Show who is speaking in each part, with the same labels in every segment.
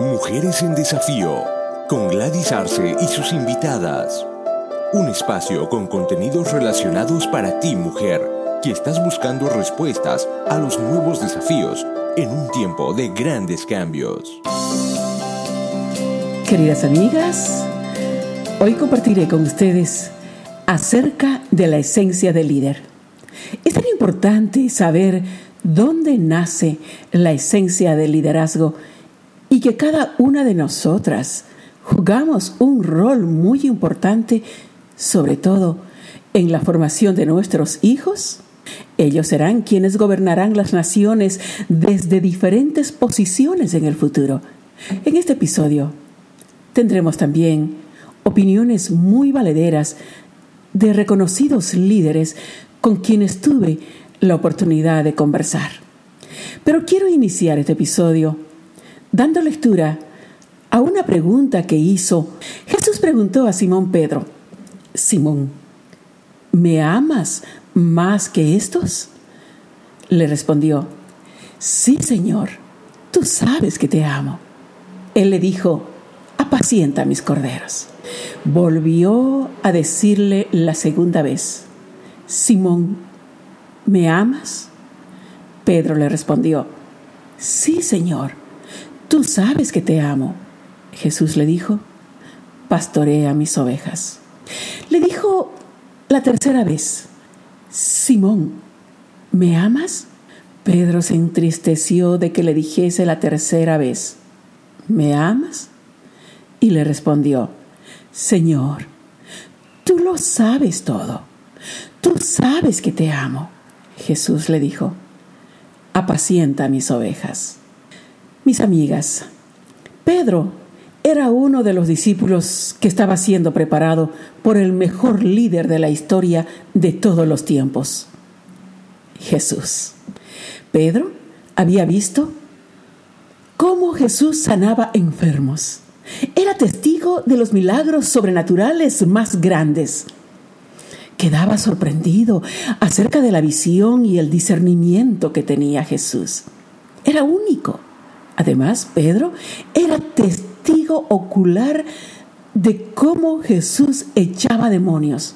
Speaker 1: Mujeres en Desafío, con Gladys Arce y sus invitadas. Un espacio con contenidos relacionados para ti, mujer, que estás buscando respuestas a los nuevos desafíos en un tiempo de grandes cambios.
Speaker 2: Queridas amigas, hoy compartiré con ustedes acerca de la esencia del líder. Es tan importante saber dónde nace la esencia del liderazgo y que cada una de nosotras jugamos un rol muy importante, sobre todo en la formación de nuestros hijos. Ellos serán quienes gobernarán las naciones desde diferentes posiciones en el futuro. En este episodio tendremos también opiniones muy valederas de reconocidos líderes con quienes tuve la oportunidad de conversar. Pero quiero iniciar este episodio dando lectura a una pregunta que hizo. Jesús preguntó a Simón Pedro, Simón, ¿me amas más que estos? Le respondió, sí, Señor, tú sabes que te amo. Él le dijo, apacienta mis corderos. Volvió a decirle la segunda vez, Simón, ¿me amas? Pedro le respondió, sí, Señor, Tú sabes que te amo. Jesús le dijo, pastorea mis ovejas. Le dijo la tercera vez, Simón, ¿me amas? Pedro se entristeció de que le dijese la tercera vez, ¿me amas? Y le respondió, Señor, tú lo sabes todo. Tú sabes que te amo. Jesús le dijo, apacienta mis ovejas. Mis amigas, Pedro era uno de los discípulos que estaba siendo preparado por el mejor líder de la historia de todos los tiempos, Jesús. Pedro había visto cómo Jesús sanaba enfermos. Era testigo de los milagros sobrenaturales más grandes. Quedaba sorprendido acerca de la visión y el discernimiento que tenía Jesús. Era único Además, Pedro era testigo ocular de cómo Jesús echaba demonios.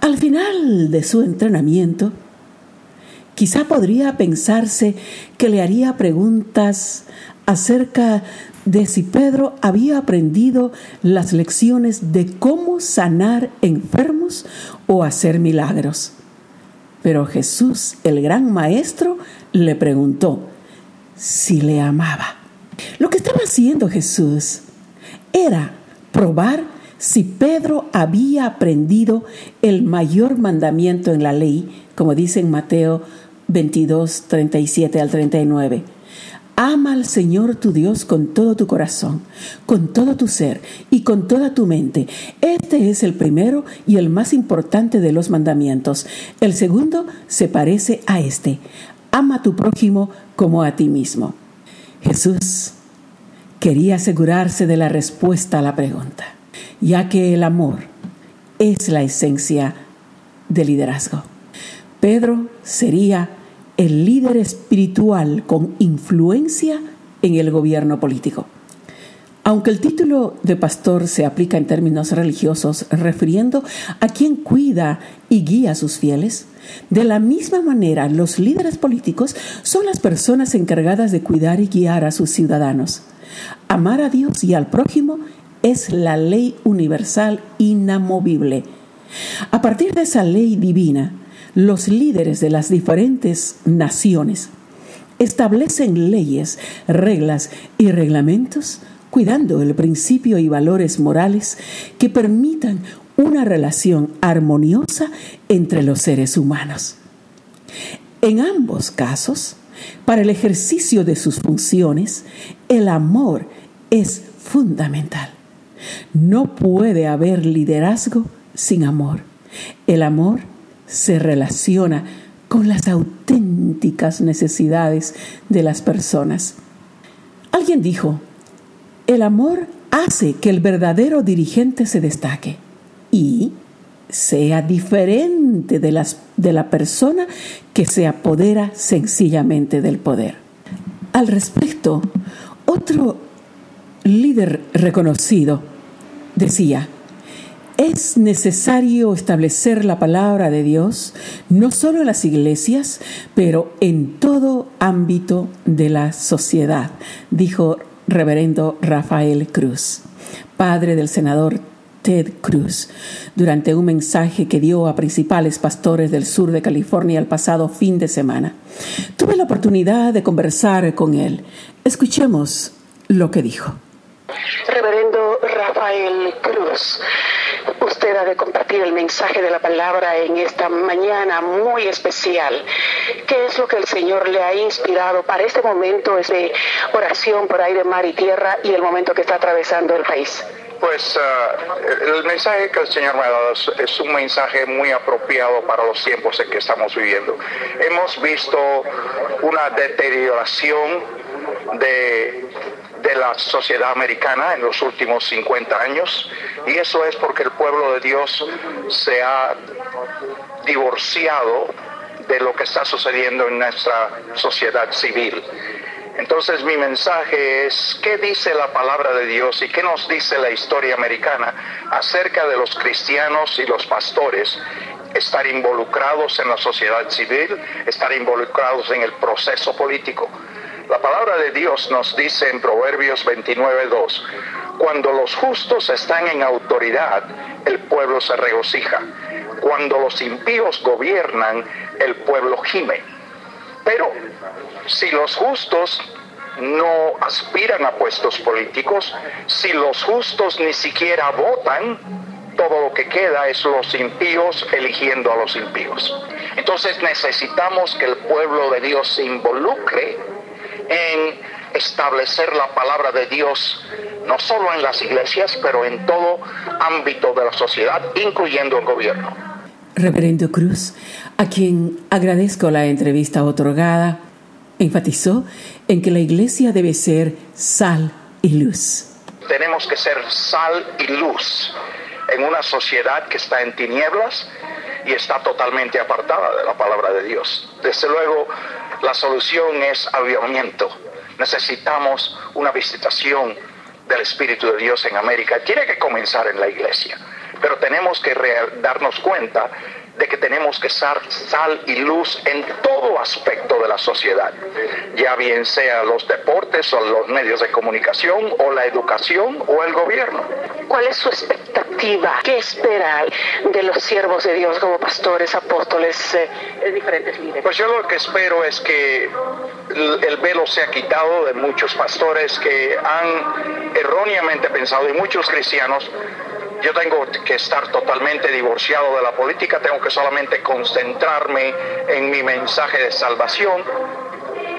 Speaker 2: Al final de su entrenamiento, quizá podría pensarse que le haría preguntas acerca de si Pedro había aprendido las lecciones de cómo sanar enfermos o hacer milagros. Pero Jesús, el gran maestro, le preguntó, si le amaba. Lo que estaba haciendo Jesús era probar si Pedro había aprendido el mayor mandamiento en la ley, como dice en Mateo 22, 37 al 39. Ama al Señor tu Dios con todo tu corazón, con todo tu ser y con toda tu mente. Este es el primero y el más importante de los mandamientos. El segundo se parece a este ama a tu prójimo como a ti mismo. Jesús quería asegurarse de la respuesta a la pregunta, ya que el amor es la esencia del liderazgo. Pedro sería el líder espiritual con influencia en el gobierno político. Aunque el título de pastor se aplica en términos religiosos, refiriendo a quien cuida y guía a sus fieles, de la misma manera los líderes políticos son las personas encargadas de cuidar y guiar a sus ciudadanos. Amar a Dios y al prójimo es la ley universal inamovible. A partir de esa ley divina, los líderes de las diferentes naciones establecen leyes, reglas y reglamentos cuidando el principio y valores morales que permitan una relación armoniosa entre los seres humanos. En ambos casos, para el ejercicio de sus funciones, el amor es fundamental. No puede haber liderazgo sin amor. El amor se relaciona con las auténticas necesidades de las personas. Alguien dijo, el amor hace que el verdadero dirigente se destaque y sea diferente de, las, de la persona que se apodera sencillamente del poder. Al respecto, otro líder reconocido, decía, es necesario establecer la palabra de Dios no solo en las iglesias, pero en todo ámbito de la sociedad, dijo reverendo Rafael Cruz, padre del senador Ted Cruz, durante un mensaje que dio a principales pastores del sur de California el pasado fin de semana. Tuve la oportunidad de conversar con él. Escuchemos lo que dijo.
Speaker 3: Reverendo Rafael Cruz, usted ha de compartir el mensaje de la palabra en esta mañana muy especial. ¿Qué es lo que el Señor le ha inspirado para este momento de oración por aire, mar y tierra y el momento que está atravesando el país?
Speaker 4: Pues uh, el mensaje que el Señor me ha dado es, un mensaje muy apropiado para los tiempos en que estamos viviendo. Hemos visto una deterioración de, de la sociedad americana en los últimos 50 años y eso es porque el pueblo de Dios se ha divorciado de lo que está sucediendo en nuestra sociedad civil. Entonces mi mensaje es, ¿qué dice la palabra de Dios y qué nos dice la historia americana acerca de los cristianos y los pastores estar involucrados en la sociedad civil, estar involucrados en el proceso político? La palabra de Dios nos dice en Proverbios 29.2, cuando los justos están en autoridad, el pueblo se regocija. Cuando los impíos gobiernan, el pueblo gime. Pero si los justos no aspiran a puestos políticos, si los justos ni siquiera votan, todo lo que queda es los impíos eligiendo a los impíos. Entonces necesitamos que el pueblo de Dios se involucre en establecer la palabra de Dios, no solo en las iglesias, pero en todo ámbito de la sociedad, incluyendo el gobierno.
Speaker 2: Reverendo Cruz, a quien agradezco la entrevista otorgada, enfatizó en que la iglesia debe ser sal y luz.
Speaker 4: Tenemos que ser sal y luz en una sociedad que está en tinieblas y está totalmente apartada de la palabra de Dios. Desde luego, la solución es avivamiento. Necesitamos una visitación del Espíritu de Dios en América. Tiene que comenzar en la iglesia, pero tenemos que darnos cuenta de que tenemos que ser sal y luz en todo aspecto de la sociedad, ya bien sea los deportes o los medios de comunicación o la educación o el gobierno.
Speaker 3: ¿Cuál es su expectativa? ¿Qué espera de los siervos de Dios como pastores, apóstoles, eh, diferentes líderes?
Speaker 4: Pues yo lo que espero es que el velo se ha quitado de muchos pastores que han erróneamente pensado y muchos cristianos yo tengo que estar totalmente divorciado de la política, tengo que solamente concentrarme en mi mensaje de salvación.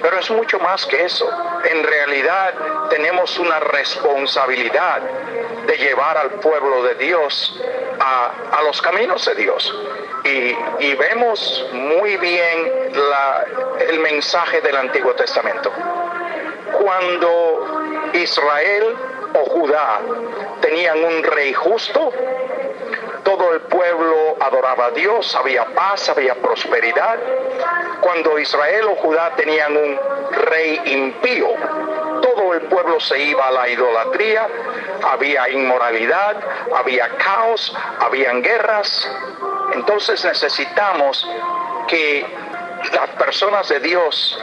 Speaker 4: Pero es mucho más que eso. En realidad tenemos una responsabilidad de llevar al pueblo de Dios a, los caminos de Dios. Y, vemos muy bien el mensaje del Antiguo Testamento. Cuando Israel o Judá tenían un rey justo, todo el pueblo adoraba a Dios, había paz, había prosperidad. Cuando Israel o Judá tenían un rey impío, todo el pueblo se iba a la idolatría, había inmoralidad, había caos, habían guerras. Entonces necesitamos que las personas de Dios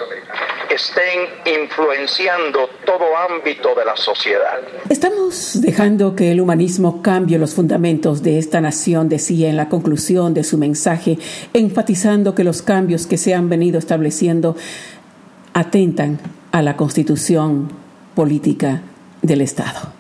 Speaker 4: estén influenciando todo ámbito de la sociedad.
Speaker 2: Estamos dejando que el humanismo cambie los fundamentos de esta nación, decía en la conclusión de su mensaje, enfatizando que los cambios que se han venido estableciendo atentan a la constitución política del Estado.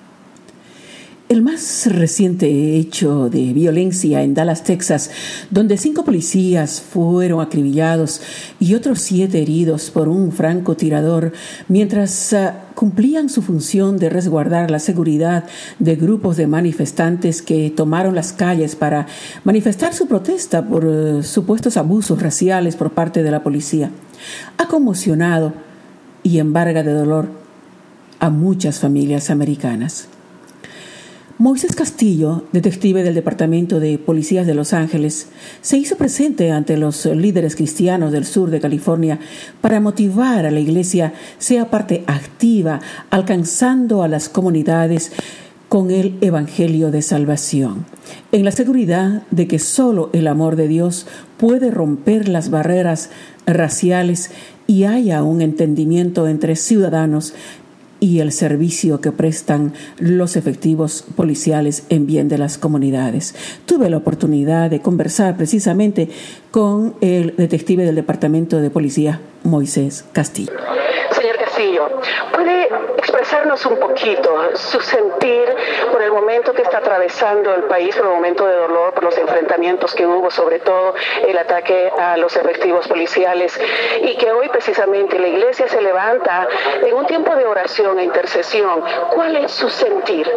Speaker 2: El más reciente hecho de violencia en Dallas, Texas, donde cinco policías fueron acribillados y otros siete heridos por un francotirador mientras ah, cumplían su función de resguardar la seguridad de grupos de manifestantes que tomaron las calles para manifestar su protesta por eh, supuestos abusos raciales por parte de la policía, ha conmocionado y embarga de dolor a muchas familias americanas. Moisés Castillo, detective del Departamento de Policías de Los Ángeles, se hizo presente ante los líderes cristianos del sur de California para motivar a la Iglesia sea parte activa, alcanzando a las comunidades con el Evangelio de Salvación, en la seguridad de que solo el amor de Dios puede romper las barreras raciales y haya un entendimiento entre ciudadanos y el servicio que prestan los efectivos policiales en bien de las comunidades. Tuve la oportunidad de conversar precisamente con el detective del Departamento de Policía, Moisés Castillo.
Speaker 3: ¿Puede expresarnos un poquito su sentir por el momento que está atravesando el país, por el momento de dolor, por los enfrentamientos que hubo, sobre todo el ataque a los efectivos policiales, y que hoy precisamente la iglesia se levanta en un tiempo de oración e intercesión? ¿Cuál es su sentir?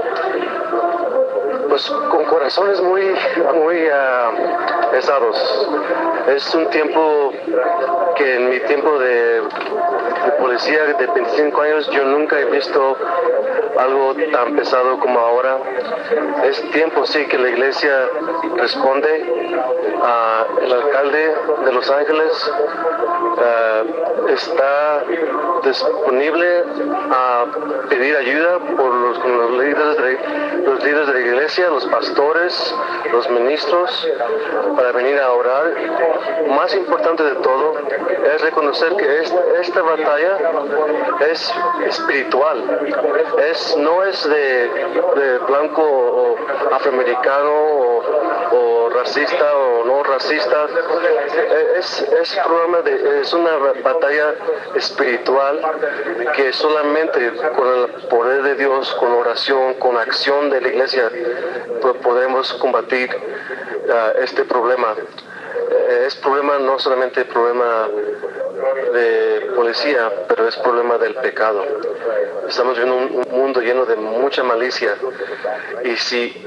Speaker 5: Pues con corazones muy, muy uh, pesados. Es un tiempo que en mi tiempo de, policía de 25 años yo nunca he visto algo tan pesado como ahora. Es tiempo, sí, que la iglesia responde. Uh, el alcalde de Los Ángeles uh, está disponible a pedir ayuda por los, los líderes de, los líderes de la iglesia los pastores, los ministros, para venir a orar. Más importante de todo es reconocer que esta, batalla es espiritual, es, no es de, blanco o afroamericano o, racista o no racista, es, es, de, es una batalla espiritual que solamente con el poder de Dios, con oración, con acción de la iglesia, podemos combatir uh, este problema. Eh, es problema no solamente problema de policía, pero es problema del pecado. Estamos viendo un, mundo lleno de mucha malicia y si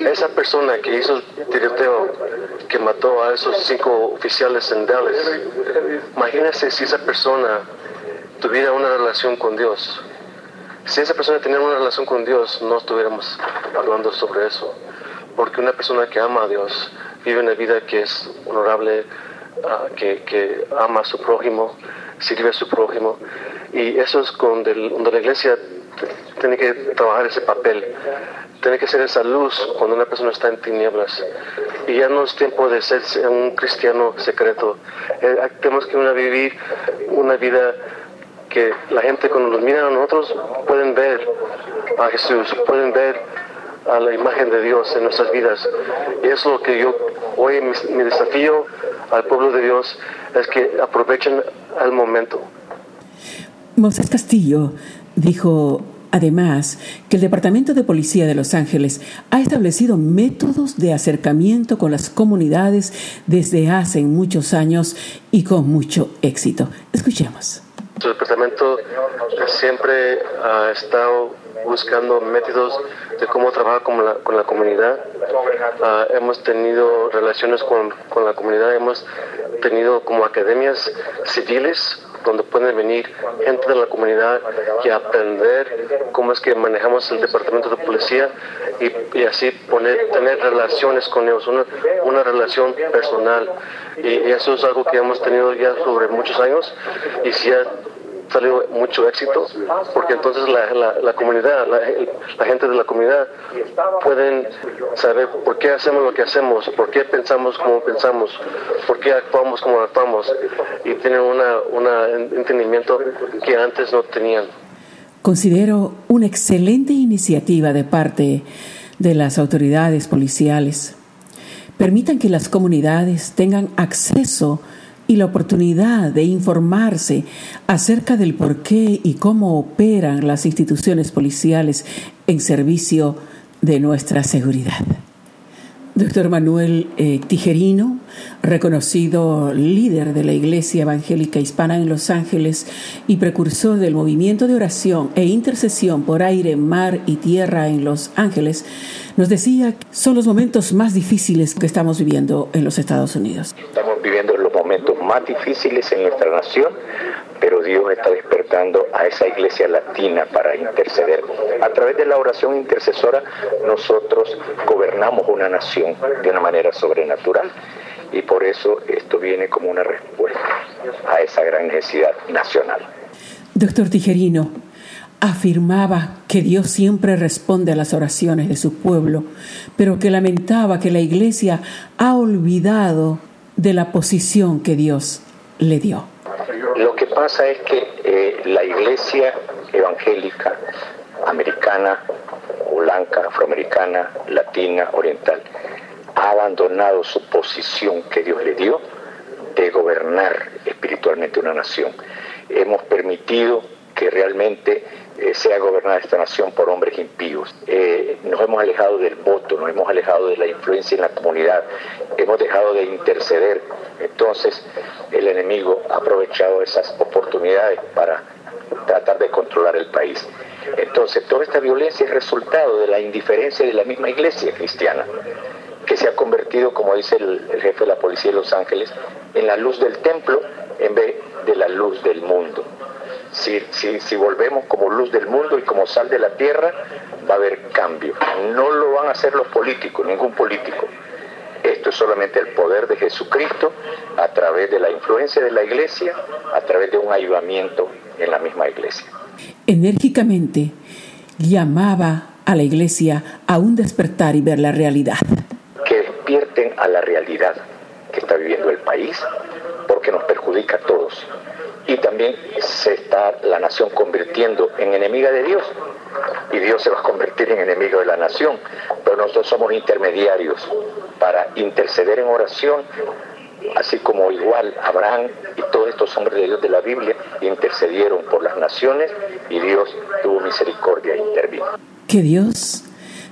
Speaker 5: esa persona que hizo el tiroteo, que mató a esos cinco oficiales en Dallas, imagínese si esa persona tuviera una relación con Dios si esa persona tenía una relación con Dios, no estuviéramos hablando sobre eso. Porque una persona que ama a Dios vive una vida que es honorable, ah, que, ama a su prójimo, sirve a su prójimo. Y eso es donde, la iglesia tiene que trabajar ese papel. Tiene que ser esa luz cuando una persona está en tinieblas. Y ya no es tiempo de ser un cristiano secreto. Eh, tenemos que una, vivir una vida que la gente cuando nos mira a nosotros pueden ver a Jesús, pueden ver a la imagen de Dios en nuestras vidas. Y eso es lo que yo, hoy mi, desafío al pueblo de Dios es que aprovechen el momento.
Speaker 2: Moisés Castillo dijo Además, que el Departamento de Policía de Los Ángeles ha establecido métodos de acercamiento con las comunidades desde hace muchos años y con mucho éxito. Escuchemos.
Speaker 5: Nuestro departamento siempre ha estado buscando métodos de cómo trabajar con la, con la comunidad. Uh, hemos tenido relaciones con, con, la comunidad, hemos tenido como academias civiles donde pueden venir gente de la comunidad y aprender cómo es que manejamos el departamento de policía y, y así poner, tener relaciones con ellos, una, una relación personal. Y, y, eso es algo que hemos tenido ya sobre muchos años y si ya salió mucho éxito, porque entonces la, la, comunidad, la, gente de la comunidad pueden saber por qué hacemos lo que hacemos, por qué pensamos como pensamos, por qué actuamos como actuamos, y tienen un entendimiento que antes no tenían.
Speaker 2: Considero una excelente iniciativa de parte de las autoridades policiales. Permitan que las comunidades tengan acceso y la oportunidad de informarse acerca del por qué y cómo operan las instituciones policiales en servicio de nuestra seguridad. Doctor Manuel eh, Tijerino, reconocido líder de la Iglesia Evangélica Hispana en Los Ángeles y precursor del movimiento de oración e intercesión por aire, mar y tierra en Los Ángeles, nos decía que son los momentos más difíciles que estamos viviendo en los Estados Unidos.
Speaker 6: Estamos viviendo más difíciles en nuestra nación pero Dios está despertando a esa iglesia latina para interceder. A través de la oración intercesora nosotros gobernamos una nación de una manera sobrenatural y por eso esto viene como una respuesta a esa gran necesidad nacional.
Speaker 2: Doctor Tijerino, afirmaba que Dios siempre responde a las oraciones de su pueblo, pero que lamentaba que la iglesia ha olvidado de la posición que Dios le dio.
Speaker 6: Lo que pasa es que eh, la iglesia evangélica americana, blanca, afroamericana, latina, oriental, ha abandonado su posición que Dios le dio de gobernar espiritualmente una nación. Hemos permitido que realmente eh, sea gobernada esta nación por hombres impíos. Eh, nos hemos alejado del voto, nos hemos alejado de la influencia en la comunidad, hemos dejado de interceder. Entonces el enemigo ha aprovechado esas oportunidades para tratar de controlar el país. Entonces toda esta violencia es resultado de la indiferencia de la misma iglesia cristiana que se ha convertido, como dice el, el, jefe de la policía de Los Ángeles, en la luz del templo en vez de la luz del mundo. Si, si, si, volvemos como luz del mundo y como sal de la tierra, va a haber cambio. No lo van a hacer los políticos, ningún político. Esto es solamente el poder de Jesucristo a través de la influencia de la iglesia, a través de un ayudamiento en la misma iglesia.
Speaker 2: Enérgicamente llamaba a la iglesia a un despertar y ver la realidad.
Speaker 6: Que despierten a la realidad que está viviendo el país, porque nos perjudica a todos y también se está la nación convirtiendo en enemiga de Dios. Y Dios se va a convertir en enemigo de la nación, pero nosotros somos intermediarios para interceder en oración, así como igual Abraham y todos estos hombres de Dios de la Biblia intercedieron por las naciones y Dios tuvo misericordia e intervino.
Speaker 2: Que Dios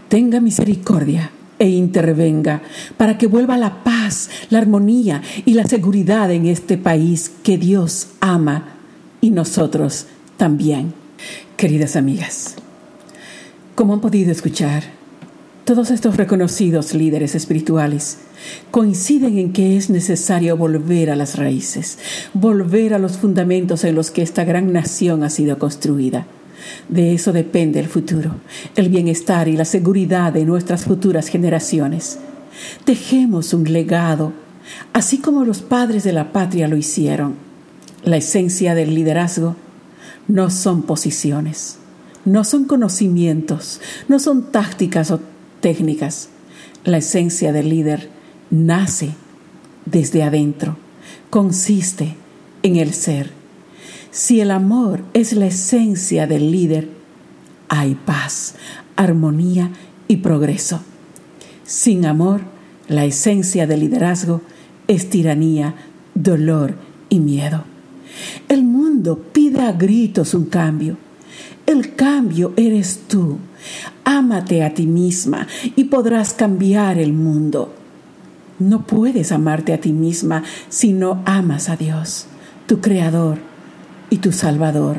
Speaker 2: tenga misericordia e intervenga para que vuelva la paz, la armonía y la seguridad en este país que Dios ama y nosotros también. Queridas amigas, como han podido escuchar, todos estos reconocidos líderes espirituales coinciden en que es necesario volver a las raíces, volver a los fundamentos en los que esta gran nación ha sido construida de eso depende el futuro, el bienestar y la seguridad de nuestras futuras generaciones. Dejemos un legado, así como los padres de la patria lo hicieron. La esencia del liderazgo no son posiciones, no son conocimientos, no son tácticas o técnicas. La esencia del líder nace desde adentro, consiste en el ser si el amor es la esencia del líder, hay paz, armonía y progreso. Sin amor, la esencia del liderazgo es tiranía, dolor y miedo. El mundo pide a gritos un cambio. El cambio eres tú. Ámate a ti misma y podrás cambiar el mundo. No puedes amarte a ti misma si no amas a Dios, tu Creador y tu Salvador,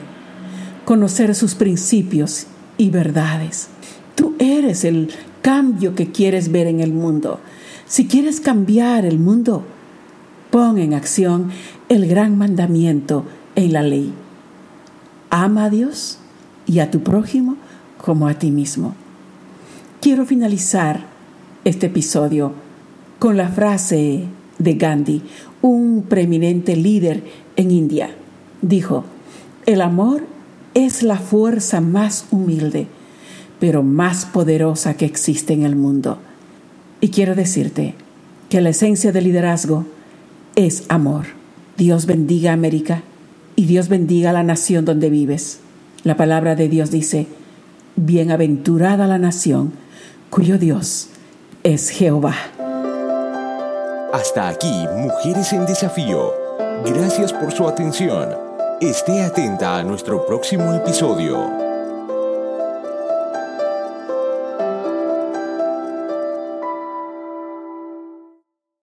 Speaker 2: conocer sus principios y verdades. Tú eres el cambio que quieres ver en el mundo. Si quieres cambiar el mundo, pon en acción el gran mandamiento en la ley. Ama a Dios y a tu prójimo como a ti mismo. Quiero finalizar este episodio con la frase de Gandhi, un preeminente líder en India dijo, el amor es la fuerza más humilde, pero más poderosa que existe en el mundo. Y quiero decirte que la esencia del liderazgo es amor. Dios bendiga a América y Dios bendiga a la nación donde vives. La palabra de Dios dice, bienaventurada la nación cuyo Dios es Jehová.
Speaker 1: Hasta aquí, Mujeres en Desafío. Gracias por su atención. Esté atenta a nuestro próximo episodio.